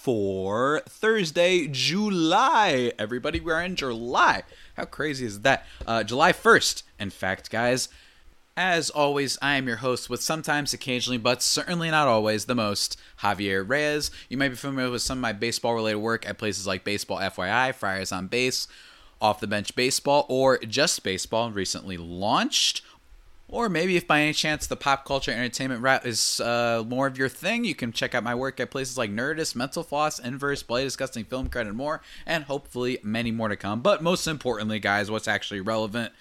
for Thursday, July. Everybody, we're in July. How crazy is that? Uh, July 1st, in fact, guys. As always, I am your host with sometimes, occasionally, but certainly not always, the most, Javier Reyes. You might be familiar with some of my baseball related work at places like Baseball FYI, Friars on Base, Off the Bench Baseball, or Just Baseball, recently launched. Or maybe if by any chance the pop culture entertainment route is uh, more of your thing, you can check out my work at places like Nerdist, Mental Floss, Inverse, Play Disgusting Film Credit, and more, and hopefully many more to come. But most importantly, guys, what's actually relevant,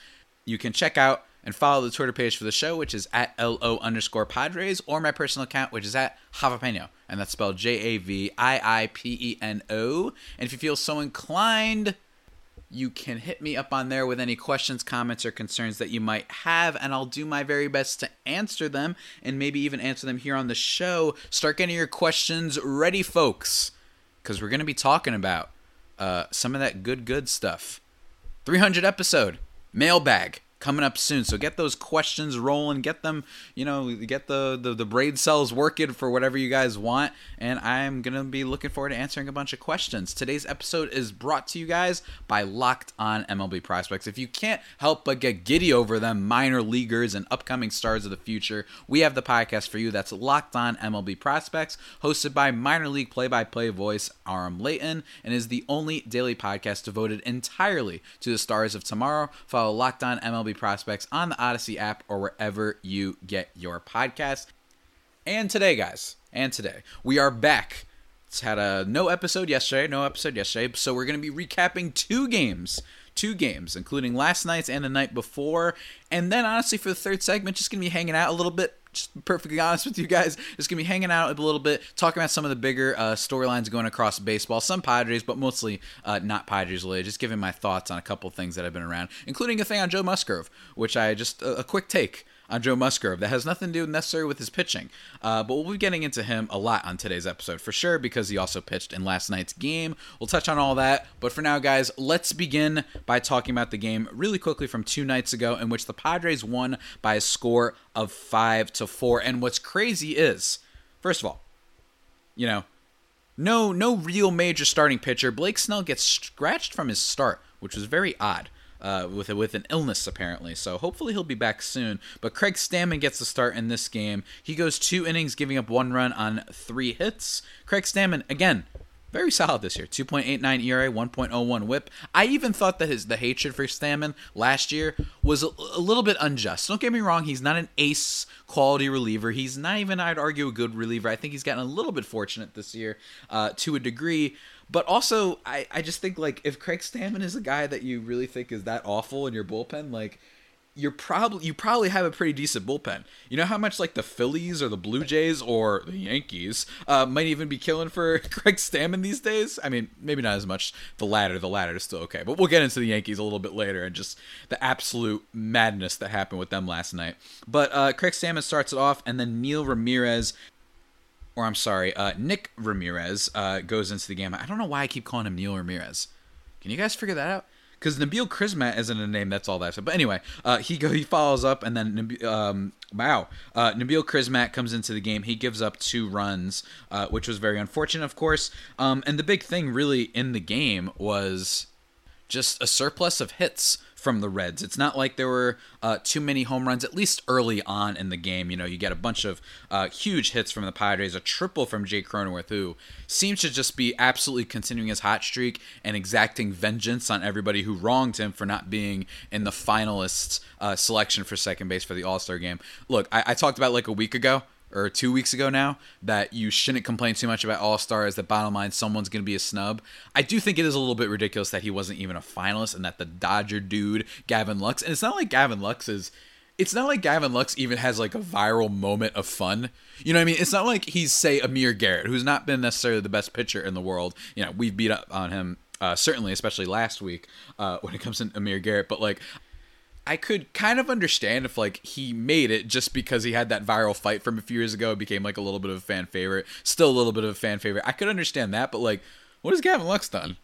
you can check out and follow the Twitter page for the show, which is at LO underscore Padres, or my personal account, which is at Javiipeno, and that's spelled J A V I I P E N O. And if you feel so inclined, you can hit me up on there with any questions, comments, or concerns that you might have, and I'll do my very best to answer them and maybe even answer them here on the show. Start getting your questions ready, folks, because we're going to be talking about uh, some of that good, good stuff. 300 episode, mailbag coming up soon. So get those questions rolling, get them, you know, get the, the, the brain cells working for whatever you guys want. And I'm going to be looking forward to answering a bunch of questions. Today's episode is brought to you guys by Locked On MLB Prospects. If you can't help but get giddy over them minor leaguers and upcoming stars of the future, we have the podcast for you. That's Locked On MLB Prospects, hosted by minor league play-by-play voice Aram Leighton, and is the only daily podcast devoted entirely to the stars of tomorrow. Follow Locked On MLB prospects on the Odyssey app or wherever you get your podcast. And today, guys, and today, we are back. It's had a no episode yesterday, no episode yesterday, so we're going to be recapping two games. Two games, including last night's and the night before. And then, honestly, for the third segment, just going to be hanging out a little bit, just perfectly honest with you guys, just gonna be hanging out a little bit, talking about some of the bigger uh, storylines going across baseball, some Padres, but mostly uh, not Padres related. Just giving my thoughts on a couple things that I've been around, including a thing on Joe Musgrove, which I just a, a quick take on Joe Musgrove that has nothing to do necessarily with his pitching. Uh, but we'll be getting into him a lot on today's episode for sure because he also pitched in last night's game. We'll touch on all that. But for now, guys, let's begin by talking about the game really quickly from two nights ago in which the Padres won by a score of five to four. And what's crazy is, first of all, you know, no no real major starting pitcher. Blake Snell gets scratched from his start, which was very odd uh, with with an illness apparently. So hopefully he'll be back soon. But Craig Stammen gets the start in this game. He goes two innings, giving up one run on three hits. Craig Stammen again. Very solid this year. 2.89 ERA, 1.01 WHIP. I even thought that his the hatred for Stammen last year was a, a little bit unjust. Don't get me wrong; he's not an ace quality reliever. He's not even, I'd argue, a good reliever. I think he's gotten a little bit fortunate this year uh, to a degree. But also, I, I just think like if Craig Stammen is a guy that you really think is that awful in your bullpen, like you're probably you probably have a pretty decent bullpen. You know how much like the Phillies or the Blue Jays or the Yankees uh, might even be killing for Craig Stammen these days. I mean, maybe not as much the latter. The latter is still okay, but we'll get into the Yankees a little bit later and just the absolute madness that happened with them last night. But uh, Craig Stammen starts it off, and then Neil Ramirez or I'm sorry, uh, Nick Ramirez uh, goes into the game. I don't know why I keep calling him Neil Ramirez. Can you guys figure that out? Because Nabil Crismatt isn't a name. That's all that. But anyway, uh, he go he follows up, and then um, wow, uh, Nabil Crismatt comes into the game. He gives up two runs, uh, which was very unfortunate, of course. Um, and the big thing really in the game was just a surplus of hits from the Reds. It's not like there were uh, too many home runs, at least early on in the game. You know, you get a bunch of uh, huge hits from the Padres, a triple from Jake Cronenworth, who seems to just be absolutely continuing his hot streak and exacting vengeance on everybody who wronged him for not being in the finalists uh, selection for second base for the All Star game. Look, I-, I talked about like a week ago or two weeks ago now that you shouldn't complain too much about All Stars. That bottom line, someone's going to be a snub. I do think it is a little bit ridiculous that he wasn't even a finalist and that the Dodger dude Gavin Lux, and it's not like Gavin Lux is. It's not like Gavin Lux even has like a viral moment of fun. You know what I mean? It's not like he's say Amir Garrett, who's not been necessarily the best pitcher in the world. You know, we've beat up on him uh, certainly, especially last week uh, when it comes to Amir Garrett. But like, I could kind of understand if like he made it just because he had that viral fight from a few years ago, it became like a little bit of a fan favorite, still a little bit of a fan favorite. I could understand that, but like, what has Gavin Lux done?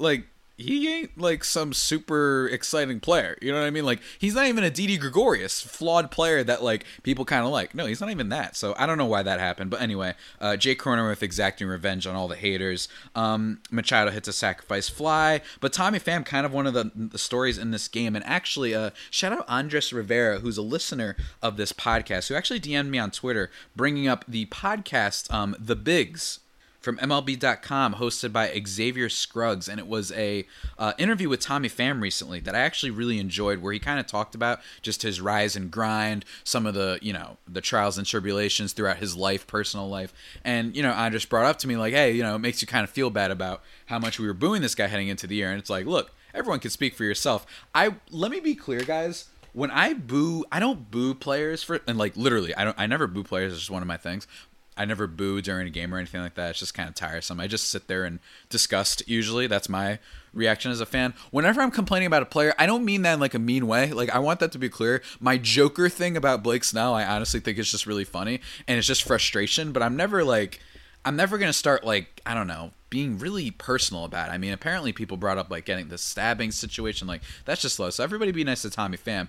Like, he ain't like some super exciting player. You know what I mean? Like he's not even a Didi Gregorius, flawed player that like people kind of like. No, he's not even that. So I don't know why that happened. But anyway, uh, Jake Cronenworth exacting revenge on all the haters. Um, Machado hits a sacrifice fly, but Tommy Pham kind of one of the, the stories in this game. And actually, uh, shout out Andres Rivera, who's a listener of this podcast, who actually DM'd me on Twitter, bringing up the podcast, um, The Bigs from MLB.com, hosted by Xavier Scruggs, and it was a uh, interview with Tommy Pham recently that I actually really enjoyed, where he kind of talked about just his rise and grind, some of the you know the trials and tribulations throughout his life, personal life, and you know I just brought up to me like, hey, you know, it makes you kind of feel bad about how much we were booing this guy heading into the year, and it's like, look, everyone can speak for yourself. I let me be clear, guys when I boo, I don't boo players for and like literally, I don't I never boo players, it's just one of my things. I never boo during a game or anything like that. It's just kind of tiresome. I just sit there and disgust usually. That's my reaction as a fan. Whenever I'm complaining about a player, I don't mean that in like a mean way. Like I want that to be clear. My Joker thing about Blake Snell, I honestly think it's just really funny and it's just frustration, but I'm never like I'm never going to start like, I don't know, being really personal about it. I mean, apparently people brought up like getting the stabbing situation like that's just low. So everybody be nice to Tommy Pham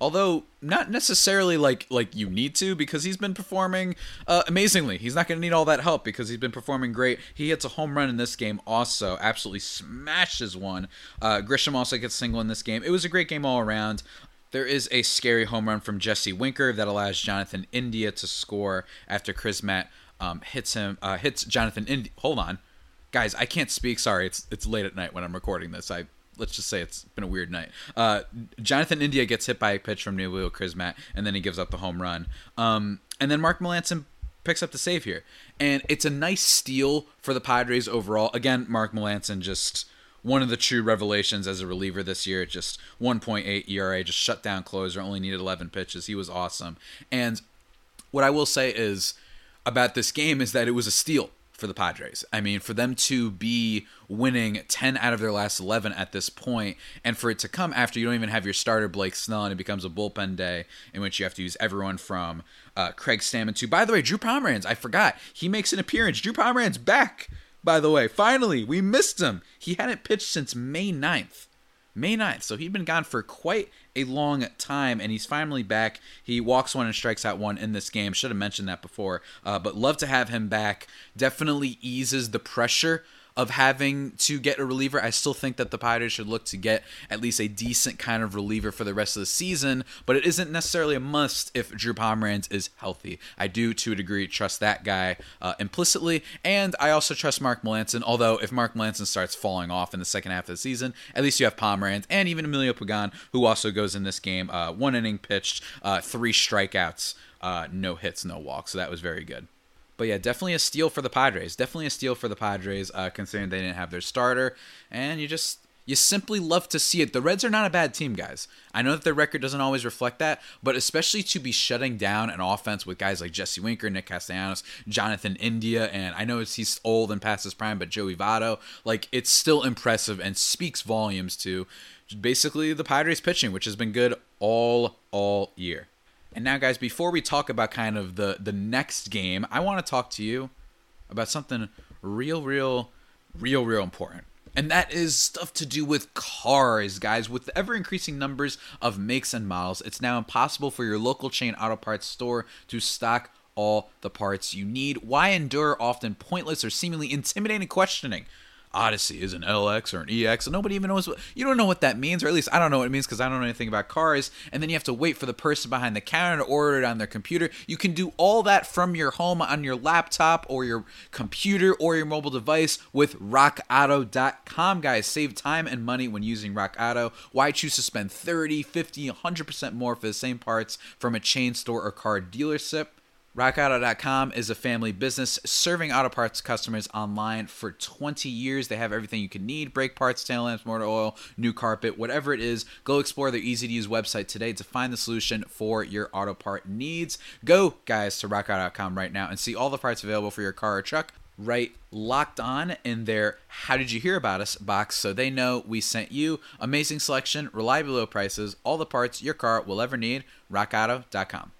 although not necessarily like like you need to because he's been performing uh, amazingly. He's not going to need all that help because he's been performing great. He hits a home run in this game also. Absolutely smashes one. Uh, grisham also gets single in this game. It was a great game all around. There is a scary home run from jesse winker that allows jonathan india to score after Crismatt um, hits him uh, hits jonathan india hold on. Guys i can't speak. Sorry it's it's late at night when i'm recording this. I let's just say it's been a weird night. Uh, Jonathan India gets hit by a pitch from Neil Crismatt, and then he gives up the home run. Um, and then Mark Melancon picks up the save here, and it's a nice steal for the Padres overall. Again, Mark Melancon just one of the true revelations as a reliever this year. Just 1.8 ERA, just shut down closer. Only needed 11 pitches. He was awesome. And what I will say is about this game is that it was a steal for the Padres. I mean, for them to be winning 10 out of their last 11 at this point, and for it to come after you don't even have your starter Blake Snell, and it becomes a bullpen day in which you have to use everyone from uh, Craig Stammen to. By the way, Drew Pomeranz, I forgot he makes an appearance. Drew Pomeranz back. By the way, finally, we missed him. He hadn't pitched since May 9th. May 9th. So he'd been gone for quite a long time, and he's finally back. He walks one and strikes out one in this game. Should have mentioned that before, uh, but love to have him back. Definitely eases the pressure of having to get a reliever. I still think that the Pirates should look to get at least a decent kind of reliever for the rest of the season, but it isn't necessarily a must if Drew Pomeranz is healthy. I do, to a degree, trust that guy uh, implicitly, and I also trust Mark Melancon, although if Mark Melancon starts falling off in the second half of the season, at least you have Pomeranz and even Emilio Pagan, who also goes in this game. Uh, one inning pitched, uh, three strikeouts, uh, no hits, no walks, so that was very good. But yeah, definitely a steal for the Padres. Definitely a steal for the Padres, uh, considering they didn't have their starter. And you just you simply love to see it. The Reds are not a bad team, guys. I know that their record doesn't always reflect that, but especially to be shutting down an offense with guys like Jesse Winker, Nick Castellanos, Jonathan India, and I know he's old and past his prime, but Joey Votto, like it's still impressive and speaks volumes to basically the Padres pitching, which has been good all all year. And now, guys, before we talk about kind of the the next game, I want to talk to you about something real, real, real, real important. And that is stuff to do with cars, guys. With the ever increasing numbers of makes and models, it's now impossible for your local chain auto parts store to stock all the parts you need. Why endure often pointless or seemingly intimidating questioning? Odyssey is an LX or an EX. And nobody even knows what you don't know what that means, or at least I don't know what it means because I don't know anything about cars. And then you have to wait for the person behind the counter to order it on their computer. You can do all that from your home on your laptop or your computer or your mobile device with rockauto.com, guys. Save time and money when using Rock Auto. Why choose to spend 30, 50, 100% more for the same parts from a chain store or car dealership? RockAuto.com is a family business serving auto parts customers online for 20 years. They have everything you can need brake parts, tail lamps, motor oil, new carpet, whatever it is. Go explore their easy to use website today to find the solution for your auto part needs. Go, guys, to RockAuto.com right now and see all the parts available for your car or truck write locked on in their How Did You Hear About Us box so they know we sent you. Amazing selection, reliable low prices, all the parts your car will ever need. RockAuto.com.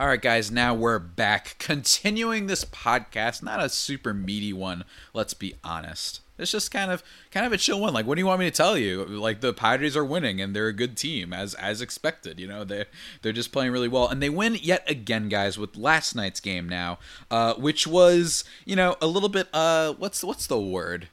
All right, guys, now we're back. Continuing this podcast, not a super meaty one, let's be honest. It's just kind of kind of a chill one. Like, what do you want me to tell you? Like the Padres are winning and they're a good team as as expected. You know, they they're just playing really well and they win yet again, guys, with last night's game now, uh, which was you know a little bit uh what's what's the word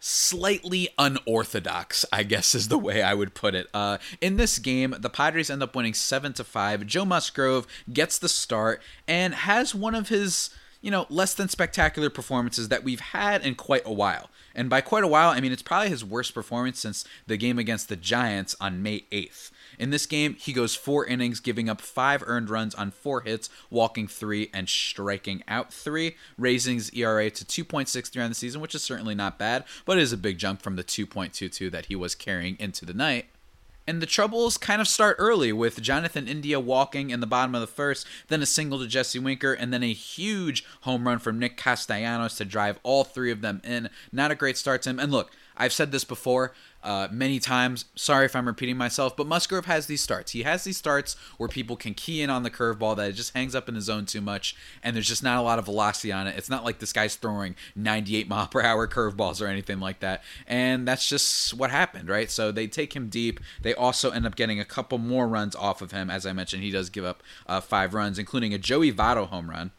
slightly unorthodox, I guess is the way I would put it. Uh, in this game, the Padres end up winning seven to five. Joe Musgrove gets the start and has one of his you know less than spectacular performances that we've had in quite a while. And by quite a while, I mean it's probably his worst performance since the game against the Giants on May 8th. In this game, he goes four innings, giving up five earned runs on four hits, walking three, and striking out three, raising his ERA to 2.63 on the season, which is certainly not bad, but it is a big jump from the 2.22 that he was carrying into the night. And the troubles kind of start early with Jonathan India walking in the bottom of the first, then a single to Jesse Winker, and then a huge home run from Nick Castellanos to drive all three of them in. Not a great start to him. And look, I've said this before uh, many times. Sorry if I'm repeating myself, but Musgrove has these starts. He has these starts where people can key in on the curveball that it just hangs up in the zone too much, and there's just not a lot of velocity on it. It's not like this guy's throwing 98 mile per hour curveballs or anything like that, and that's just what happened, right? So they take him deep. They also end up getting a couple more runs off of him. As I mentioned, he does give up uh, five runs, including a Joey Votto home run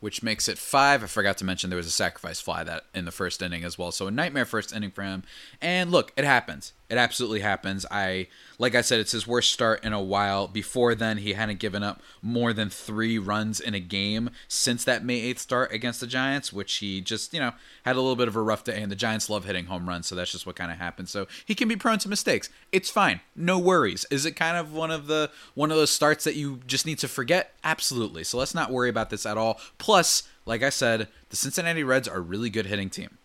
which makes it five. I forgot to mention there was a sacrifice fly that in the first inning as well. So a nightmare first inning for him. And look, it happens. It absolutely happens. I like I said, it's his worst start in a while. Before then, he hadn't given up more than three runs in a game since that May 8th start against the Giants, which he just, you know, had a little bit of a rough day. And the Giants love hitting home runs, so that's just what kind of happens. So he can be prone to mistakes. It's fine. No worries. Is it kind of one of the one of those starts that you just need to forget? Absolutely. So let's not worry about this at all. Like I said, the Cincinnati Reds are a really good hitting team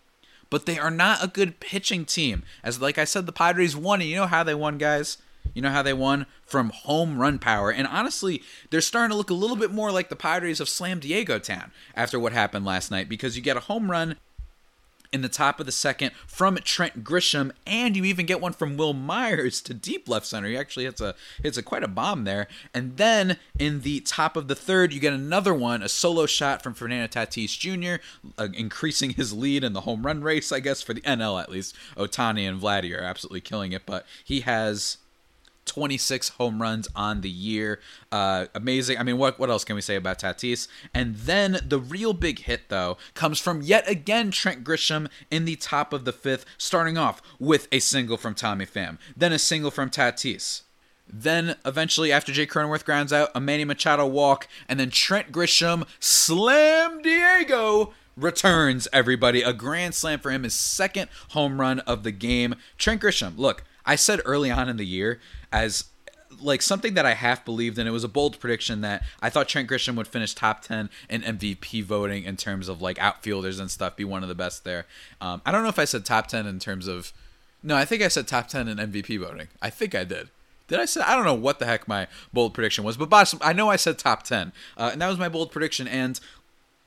but they are not a good pitching team. As like I said, the Padres won, and you know how they won, guys. You know how they won from home run power, and honestly, they're starting to look a little bit more like the Padres of Slam Diego Town after what happened last night because you get a home run in the top of the second from Trent Grisham, and you even get one from Wil Myers to deep left center. He actually hits a hits a quite a bomb there. And then in the top of the third, you get another one, a solo shot from Fernando Tatis Jr., uh, increasing his lead in the home run race, I guess for the NL at least. Otani and Vladdy are absolutely killing it, but he has 26 home runs on the year. Uh, amazing. I mean, what what else can we say about Tatis? And then the real big hit though comes from yet again Trent Grisham in the top of the fifth, starting off with a single from Tommy Pham, then a single from Tatis. Then eventually, after Jake Cronenworth grounds out, a Manny Machado walk, and then Trent Grisham slam Diego returns everybody. A grand slam for him, his second home run of the game. Trent Grisham, look, I said early on in the year as like something that I half believed in. It was a bold prediction that I thought Trent Grisham would finish top 10 in MVP voting in terms of like outfielders and stuff, be one of the best there. Um, I don't know if I said top 10 in terms of. No, I think I said top 10 in MVP voting. I think I did. Did I say? I don't know what the heck my bold prediction was, but I know I said top 10. Uh, and that was my bold prediction. And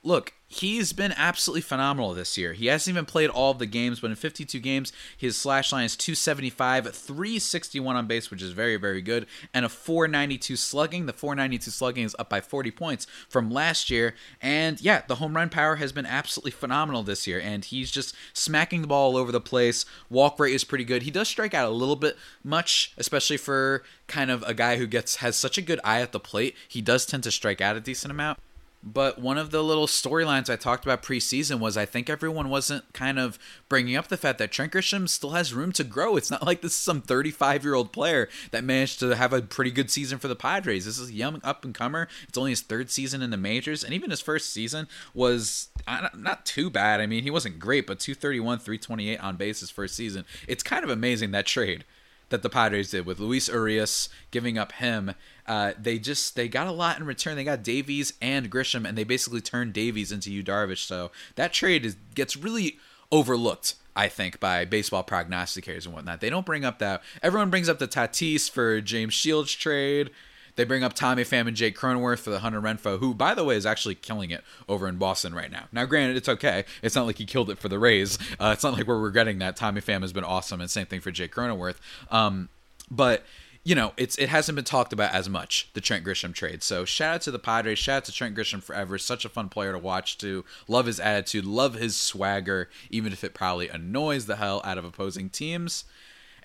look, he's been absolutely phenomenal this year. He hasn't even played all of the games, but in 52 games, his slash line is 275, 361 on base, which is very, very good, and a 492 slugging. The 492 slugging is up by 40 points from last year. And yeah, the home run power has been absolutely phenomenal this year, and he's just smacking the ball all over the place. Walk rate is pretty good. He does strike out a little bit much, especially for kind of a guy who gets has such a good eye at the plate. He does tend to strike out a decent amount. But one of the little storylines I talked about preseason was I think everyone wasn't kind of bringing up the fact that Trent Grisham still has room to grow. It's not like this is some 35 year old player that managed to have a pretty good season for the Padres. This is a young up and comer. It's only his third season in the majors, and even his first season was not too bad. I mean, he wasn't great, but 231, 328 on base his first season. It's kind of amazing that trade that the Padres did with Luis Urias giving up him. Uh, they just they got a lot in return. They got Davies and Grisham, and they basically turned Davies into Yu Darvish. So that trade is gets really overlooked. I think by baseball prognosticators and whatnot. They don't bring up that. Everyone brings up the Tatis for James Shields trade. They bring up Tommy Pham and Jake Cronenworth for the Hunter Renfroe, who, by the way, is actually killing it over in Boston right now. Now, granted, it's okay. It's not like he killed it for the Rays. Uh, it's not like we're regretting that. Tommy Pham has been awesome, and same thing for Jake Cronenworth. Um, but you know, it's it hasn't been talked about as much the Trent Grisham trade. So shout out to the Padres, shout out to Trent Grisham forever. Such a fun player to watch too. Love his attitude, love his swagger, even if it probably annoys the hell out of opposing teams.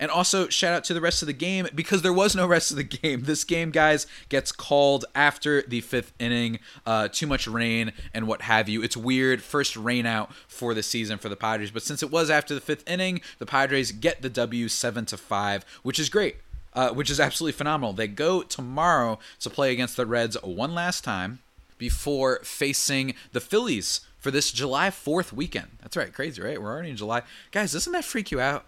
And also shout out to the rest of the game because there was no rest of the game. This game, guys, gets called after the fifth inning. Uh, too much rain and what have you. It's weird. First rain out for the season for the Padres, but since it was after the fifth inning, the Padres get the W seven to five, which is great uh, which is absolutely phenomenal. They go tomorrow to play against the Reds one last time before facing the Phillies for this July 4th weekend. That's right, crazy, right? We're already in July. Guys, doesn't that freak you out?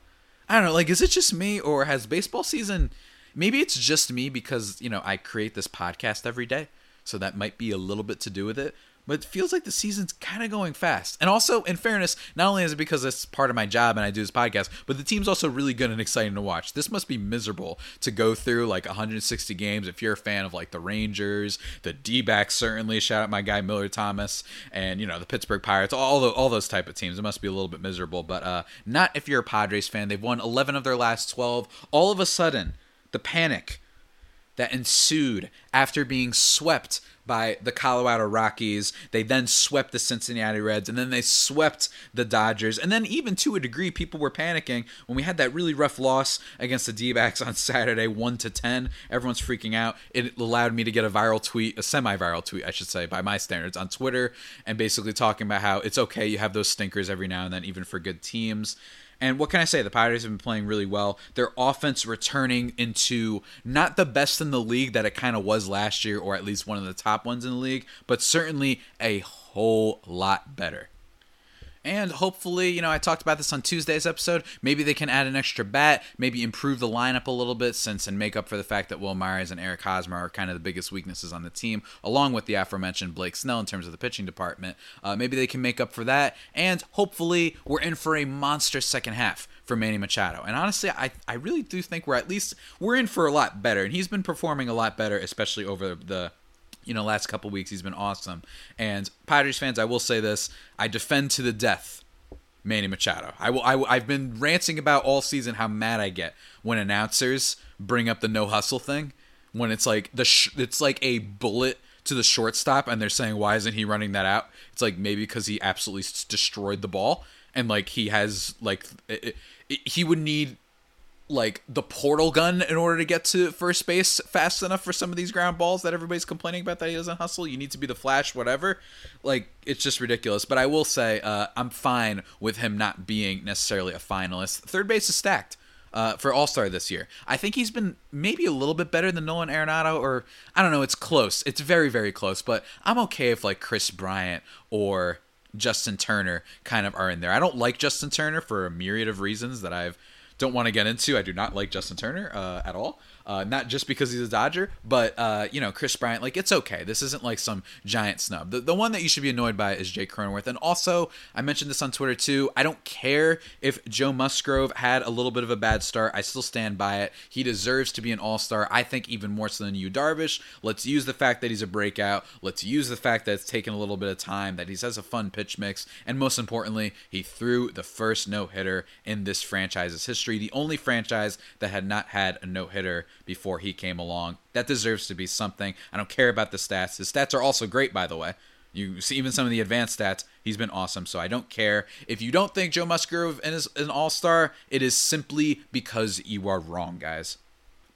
I don't know, like, is it just me or has baseball season. Maybe it's just me because, you know, I create this podcast every day. So that might be a little bit to do with it but it feels like the season's kind of going fast. And also, in fairness, not only is it because it's part of my job and I do this podcast, but the team's also really good and exciting to watch. This must be miserable to go through like 160 games if you're a fan of like the Rangers, the D-backs certainly. Shout out my guy Miller Thomas, and you know the Pittsburgh Pirates, all the, all those type of teams. It must be a little bit miserable, but uh, not if you're a Padres fan. They've won 11 of their last 12. All of a sudden, the panic that ensued after being swept by the Colorado Rockies. They then swept the Cincinnati Reds, and then they swept the Dodgers. And then, even to a degree, people were panicking when we had that really rough loss against the D backs on Saturday, 1 to 10. Everyone's freaking out. It allowed me to get a viral tweet, a semi viral tweet, I should say, by my standards on Twitter, and basically talking about how it's okay, you have those stinkers every now and then, even for good teams. And what can I say? The Pirates have been playing really well. Their offense returning into not the best in the league that it kind of was last year, or at least one of the top ones in the league, but certainly a whole lot better. And hopefully, you know, I talked about this on Tuesday's episode. Maybe they can add an extra bat, maybe improve the lineup a little bit, since and make up for the fact that Wil Myers and Eric Hosmer are kind of the biggest weaknesses on the team, along with the aforementioned Blake Snell in terms of the pitching department. Uh, maybe they can make up for that, and hopefully, we're in for a monster second half for Manny Machado. And honestly, I, I really do think we're at least we're in for a lot better, and he's been performing a lot better, especially over the you know, last couple weeks he's been awesome. And Padres fans, I will say this: I defend to the death Manny Machado. I will. I, have been ranting about all season how mad I get when announcers bring up the no hustle thing. When it's like the sh- it's like a bullet to the shortstop, and they're saying why isn't he running that out? It's like maybe because he absolutely destroyed the ball, and like he has like it, it, he would need like the portal gun in order to get to first base fast enough for some of these ground balls that everybody's complaining about that he doesn't hustle. You need to be the Flash, whatever. Like it's just ridiculous. But I will say uh, I'm fine with him not being necessarily a finalist. Third base is stacked. Uh, for All Star this year. I think he's been maybe a little bit better than Nolan Arenado, or I don't know. It's close. It's very, very close. But I'm okay if like Kris Bryant or Justin Turner kind of are in there. I don't like Justin Turner for a myriad of reasons that I've don't want to get into. I do not like Justin Turner uh, at all. Uh, not just because he's a Dodger, but uh, you know Kris Bryant. Like it's okay. This isn't like some giant snub. The, the one that you should be annoyed by is Jake Cronenworth. And also, I mentioned this on Twitter too. I don't care if Joe Musgrove had a little bit of a bad start. I still stand by it. He deserves to be an All Star. I think even more so than Yu Darvish. Let's use the fact that he's a breakout. Let's use the fact that it's taken a little bit of time. That he has a fun pitch mix, and most importantly, he threw the first no hitter in this franchise's history. The only franchise that had not had a no hitter before he came along. That deserves to be something. I don't care about the stats. His stats are also great, by the way. You see, even some of the advanced stats, he's been awesome. So I don't care. If you don't think Joe Musgrove is an all star, it is simply because you are wrong, guys.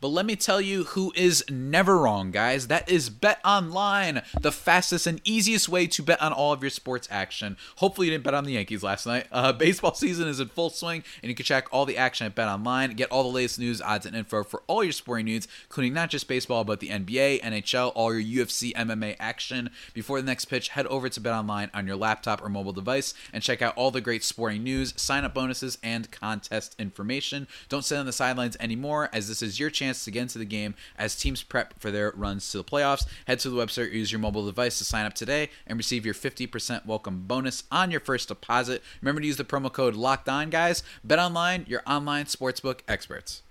But let me tell you who is never wrong, guys. That is Bet Online, the fastest and easiest way to bet on all of your sports action. Hopefully, you didn't bet on the Yankees last night. Uh, baseball season is in full swing, and you can check all the action at Bet Online. Get all the latest news, odds, and info for all your sporting needs, including not just baseball, but the NBA, NHL, all your UFC, MMA action. Before the next pitch, head over to Bet Online on your laptop or mobile device and check out all the great sporting news, sign up bonuses, and contest information. Don't sit on the sidelines anymore, as this is your chance chance to get into the game as teams prep for their runs to the playoffs. Head to the website or use your mobile device to sign up today and receive your 50% welcome bonus on your first deposit. Remember to use the promo code Locked On, guys. Bet online, your online sportsbook experts.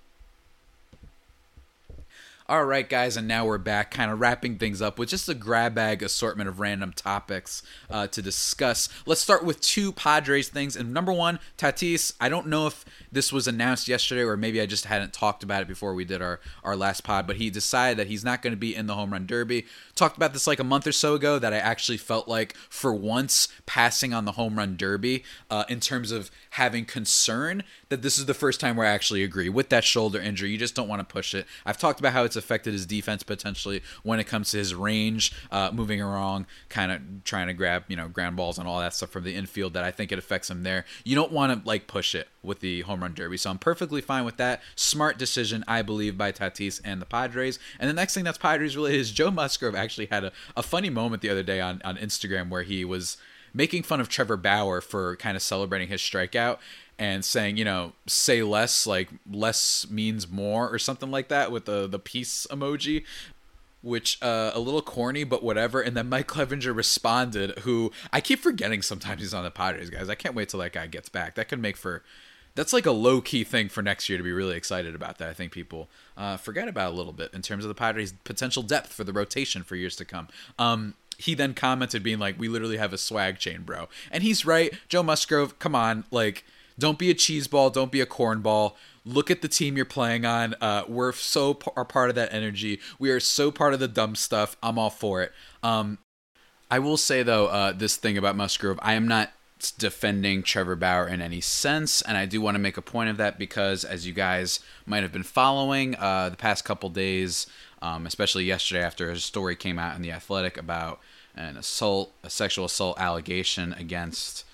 All right, guys, and now we're back, kind of wrapping things up with just a grab bag assortment of random topics uh, to discuss. Let's start with two Padres things. And number one, Tatis. I don't know if this was announced yesterday or maybe I just hadn't talked about it before we did our, our last pod, but he decided that he's not going to be in the home run derby. Talked about this like a month or so ago that I actually felt like for once passing on the home run derby uh, in terms of having concern that this is the first time where I actually agree with that shoulder injury. You just don't want to push it. I've talked about how it's affected his defense potentially when it comes to his range, uh, moving around, kind of trying to grab you know ground balls and all that stuff from the infield. That I think it affects him there. You don't want to like push it with the home run derby, so I'm perfectly fine with that. Smart decision, I believe, by Tatis and the Padres. And the next thing that's Padres related is Joe Musgrove actually had a, a funny moment the other day on on Instagram where he was making fun of Trevor Bauer for kind of celebrating his strikeout and saying, you know, say less, like less means more or something like that with the the peace emoji. Which uh, a little corny, but whatever. And then Mike Clevinger responded, who I keep forgetting sometimes he's on the Padres, guys. I can't wait till that guy gets back. That could make for that's like a low key thing for next year to be really excited about. That I think people uh, forget about a little bit in terms of the Padres' potential depth for the rotation for years to come. Um, he then commented, being like, "We literally have a swag chain, bro," and he's right. Joe Musgrove, come on, like don't be a cheeseball. Don't be a cornball. Look at the team you're playing on. Uh, we're so p- are part of that energy. We are so part of the dumb stuff. I'm all for it. Um, I will say though, uh, this thing about Musgrove, I am not defending Trevor Bauer in any sense, and I do want to make a point of that because, as you guys might have been following uh, the past couple days, um, especially yesterday after a story came out in the Athletic about an assault, a sexual assault allegation against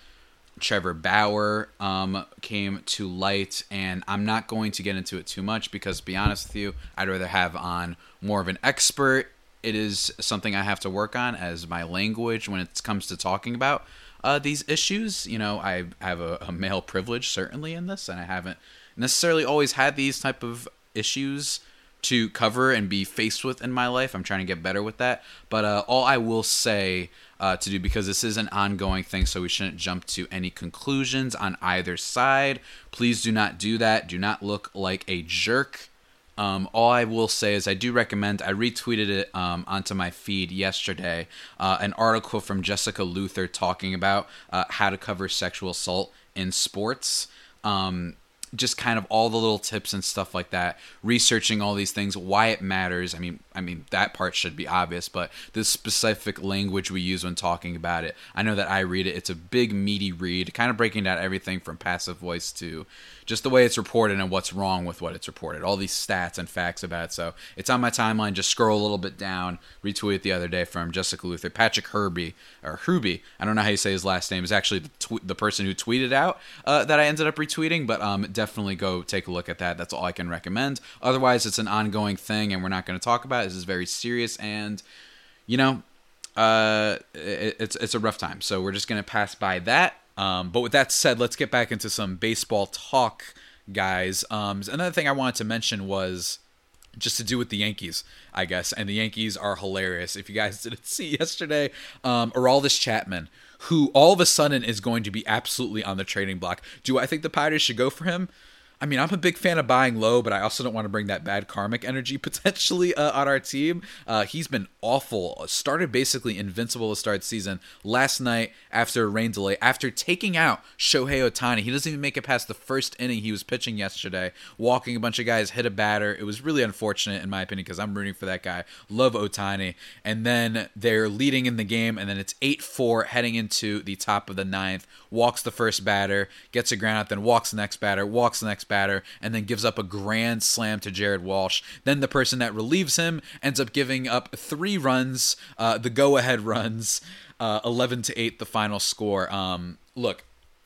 Trevor Bauer um, came to light, and I'm not going to get into it too much because, to be honest with you, I'd rather have on more of an expert. It is something I have to work on as my language when it comes to talking about uh, these issues. You know, I have a, a male privilege certainly in this, and I haven't necessarily always had these type of issues to cover and be faced with in my life. I'm trying to get better with that. But uh, all I will say uh, to do, because this is an ongoing thing, so we shouldn't jump to any conclusions on either side. Please do not do that. Do not look like a jerk. Um, all I will say is I do recommend. I retweeted it um, onto my feed yesterday. Uh, an article from Jessica Luther talking about uh, how to cover sexual assault in sports. Um, just kind of all the little tips and stuff like that researching all these things why it matters i mean i mean that part should be obvious but the specific language we use when talking about it i know that i read it it's a big meaty read kind of breaking down everything from passive voice to just the way it's reported and what's wrong with what it's reported. All these stats and facts about it. So it's on my timeline. Just scroll a little bit down. Retweet it the other day from Jessica Luther. Patrick Herbie or Herbie. I don't know how you say his last name. Is actually the, tw- the person who tweeted out uh, that I ended up retweeting. But um, definitely go take a look at that. That's all I can recommend. Otherwise, it's an ongoing thing, and we're not going to talk about it. This is very serious, and you know, uh, it, it's it's a rough time. So we're just going to pass by that um, but with that said, let's get back into some baseball talk, guys. Um, another thing I wanted to mention was just to do with the Yankees, I guess. And the Yankees are hilarious. If you guys didn't see yesterday, um, Aroldis Chapman, who all of a sudden is going to be absolutely on the trading block. Do I think the Pirates should go for him? I mean, I'm a big fan of buying low, but I also don't want to bring that bad karmic energy potentially uh, on our team. Uh, he's been awful. Started basically invincible to start season. Last night, after a rain delay, after taking out Shohei Otani, he doesn't even make it past the first inning he was pitching yesterday, walking a bunch of guys, hit a batter. It was really unfortunate, in my opinion, because I'm rooting for that guy. Love Otani. And then they're leading in the game, and then it's 8 4 heading into the top of the ninth. Walks the first batter, gets a ground out, then walks the next batter, walks the next batter batter and then gives up a grand slam to Jared Walsh. Then the person that relieves him ends up giving up three runs, uh, the go ahead runs, uh, 11 to 8, the final score. Um, look,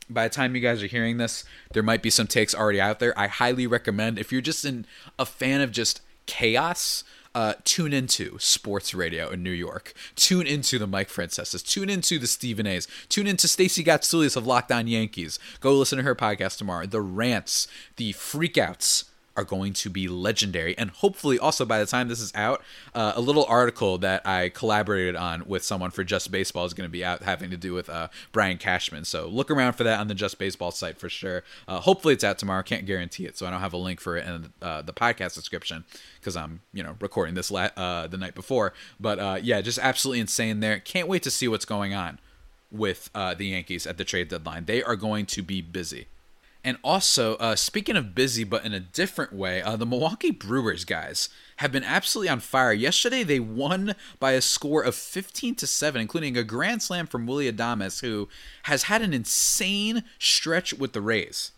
by the time you guys are hearing this, there might be some takes already out there. I highly recommend if you're just in a fan of just chaos, uh, tune into sports radio in New York. Tune into the Mike Francesas. Tune into the Stephen A's. Tune into Stacey Gotsulias of Locked On Yankees. Go listen to her podcast tomorrow. The rants, the freakouts are going to be legendary. And hopefully, also by the time this is out, uh, a little article that I collaborated on with someone for Just Baseball is going to be out having to do with uh, Brian Cashman. So look around for that on the Just Baseball site for sure. Uh, hopefully, it's out tomorrow. Can't guarantee it, so I don't have a link for it in uh, the podcast description because I'm you know recording this la- uh, the night before. But uh, yeah, just absolutely insane there. Can't wait to see what's going on with the Yankees at the trade deadline. They are going to be busy. And also, uh, speaking of busy, but in a different way, uh, the Milwaukee Brewers guys have been absolutely on fire. Yesterday, they won by a score of 15 to seven, including a grand slam from Willy Adames, who has had an insane stretch with the Rays.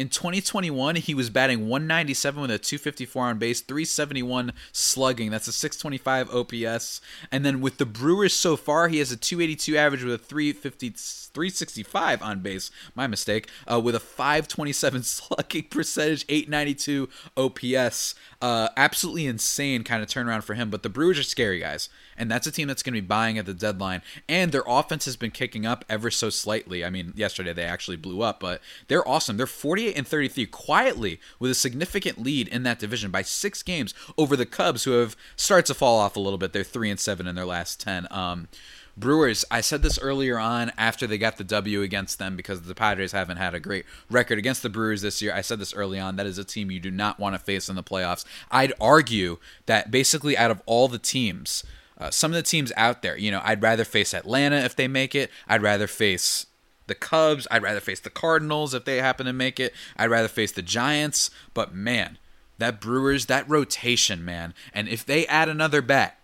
In 2021, he was batting 197 with a 254 on base, 371 slugging. That's a 625 OPS. And then with the Brewers so far, he has a 282 average with a 350, 365 on base. My mistake. Uh, with a 527 slugging percentage, 892 OPS. Uh, absolutely insane kind of turnaround for him. But the Brewers are scary, guys. And that's a team that's going to be buying at the deadline. And their offense has been kicking up ever so slightly. I mean, yesterday they actually blew up, but they're awesome. They're 48 and 33 quietly with a significant lead in that division by six games over the Cubs, who have started to fall off a little bit. They're 3 and 7 in their last 10. Um, Brewers, I said this earlier on after they got the W against them because the Padres haven't had a great record against the Brewers this year. I said this early on. That is a team you do not want to face in the playoffs. I'd argue that basically out of all the teams, uh, some of the teams out there, you know, I'd rather face Atlanta if they make it. I'd rather face the Cubs. I'd rather face the Cardinals if they happen to make it. I'd rather face the Giants. But man, that Brewers, that rotation, man. And if they add another bat,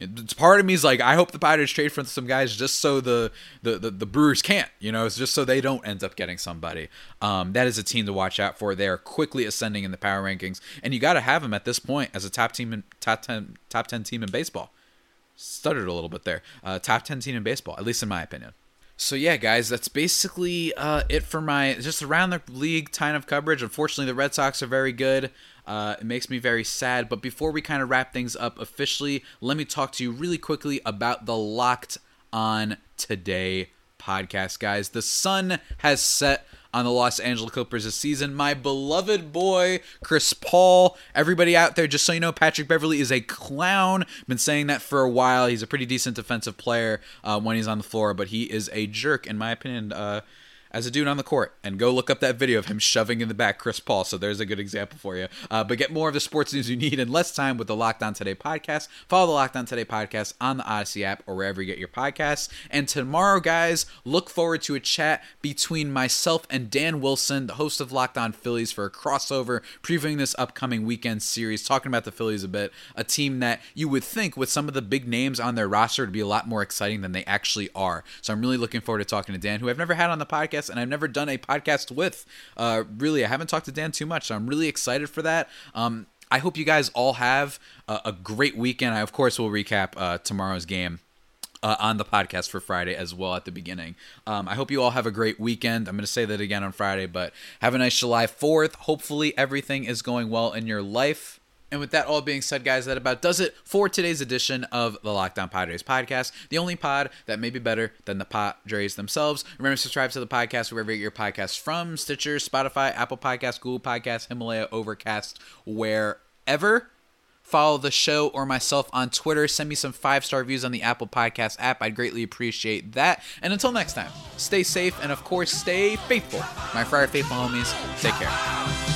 it's part of me is like, I hope the Pirates trade for some guys just so the the, the, the Brewers can't, you know, it's just so they don't end up getting somebody. Um, that is a team to watch out for. They are quickly ascending in the power rankings, and you got to have them at this point as a top team in top ten top ten team in baseball. Stuttered a little bit there. Uh, top ten team in baseball, at least in my opinion. So yeah, guys, that's basically uh, it for my just around the league kind of coverage. Unfortunately, the Red Sox are very good. Uh, it makes me very sad. But before we kind of wrap things up officially, let me talk to you really quickly about the Locked On Today podcast, guys. The sun has set on the Los Angeles Clippers this season. My beloved boy, Chris Paul. Everybody out there, just so you know, Patrick Beverley is a clown. Been saying that for a while. He's a pretty decent defensive player uh, when he's on the floor, but he is a jerk, in my opinion. Uh, as a dude on the court and go look up that video of him shoving in the back Chris Paul. So there's a good example for you. Uh, but get more of the sports news you need in less time with the Locked On Today podcast. Follow the Locked On Today podcast on the Odyssey app or wherever you get your podcasts. And tomorrow, guys, look forward to a chat between myself and Dan Wilson, the host of Locked On Phillies, for a crossover previewing this upcoming weekend series, talking about the Phillies a bit. A team that you would think, with some of the big names on their roster, to be a lot more exciting than they actually are. So I'm really looking forward to talking to Dan, who I've never had on the podcast podcast, and I've never done a podcast with. Uh, really, I haven't talked to Dan too much, so I'm really excited for that. Um, I hope you guys all have a, a great weekend. I, of course, will recap uh, tomorrow's game. Uh, on the podcast for Friday as well at the beginning. Um, I hope you all have a great weekend. I'm going to say that again on Friday, but have a nice July 4th. Hopefully, everything is going well in your life. And with that all being said, guys, that about does it for today's edition of the Locked On Padres podcast, the only pod that may be better than the Padres themselves. Remember to subscribe to the podcast wherever you get your podcasts from Stitcher, Spotify, Apple Podcasts, Google Podcasts, Himalaya, Overcast, wherever. Follow the show or myself on Twitter. Send me some five star reviews on the Apple Podcast app. I'd greatly appreciate that. And until next time, stay safe and, of course, stay faithful. My Friar Faithful homies, take care.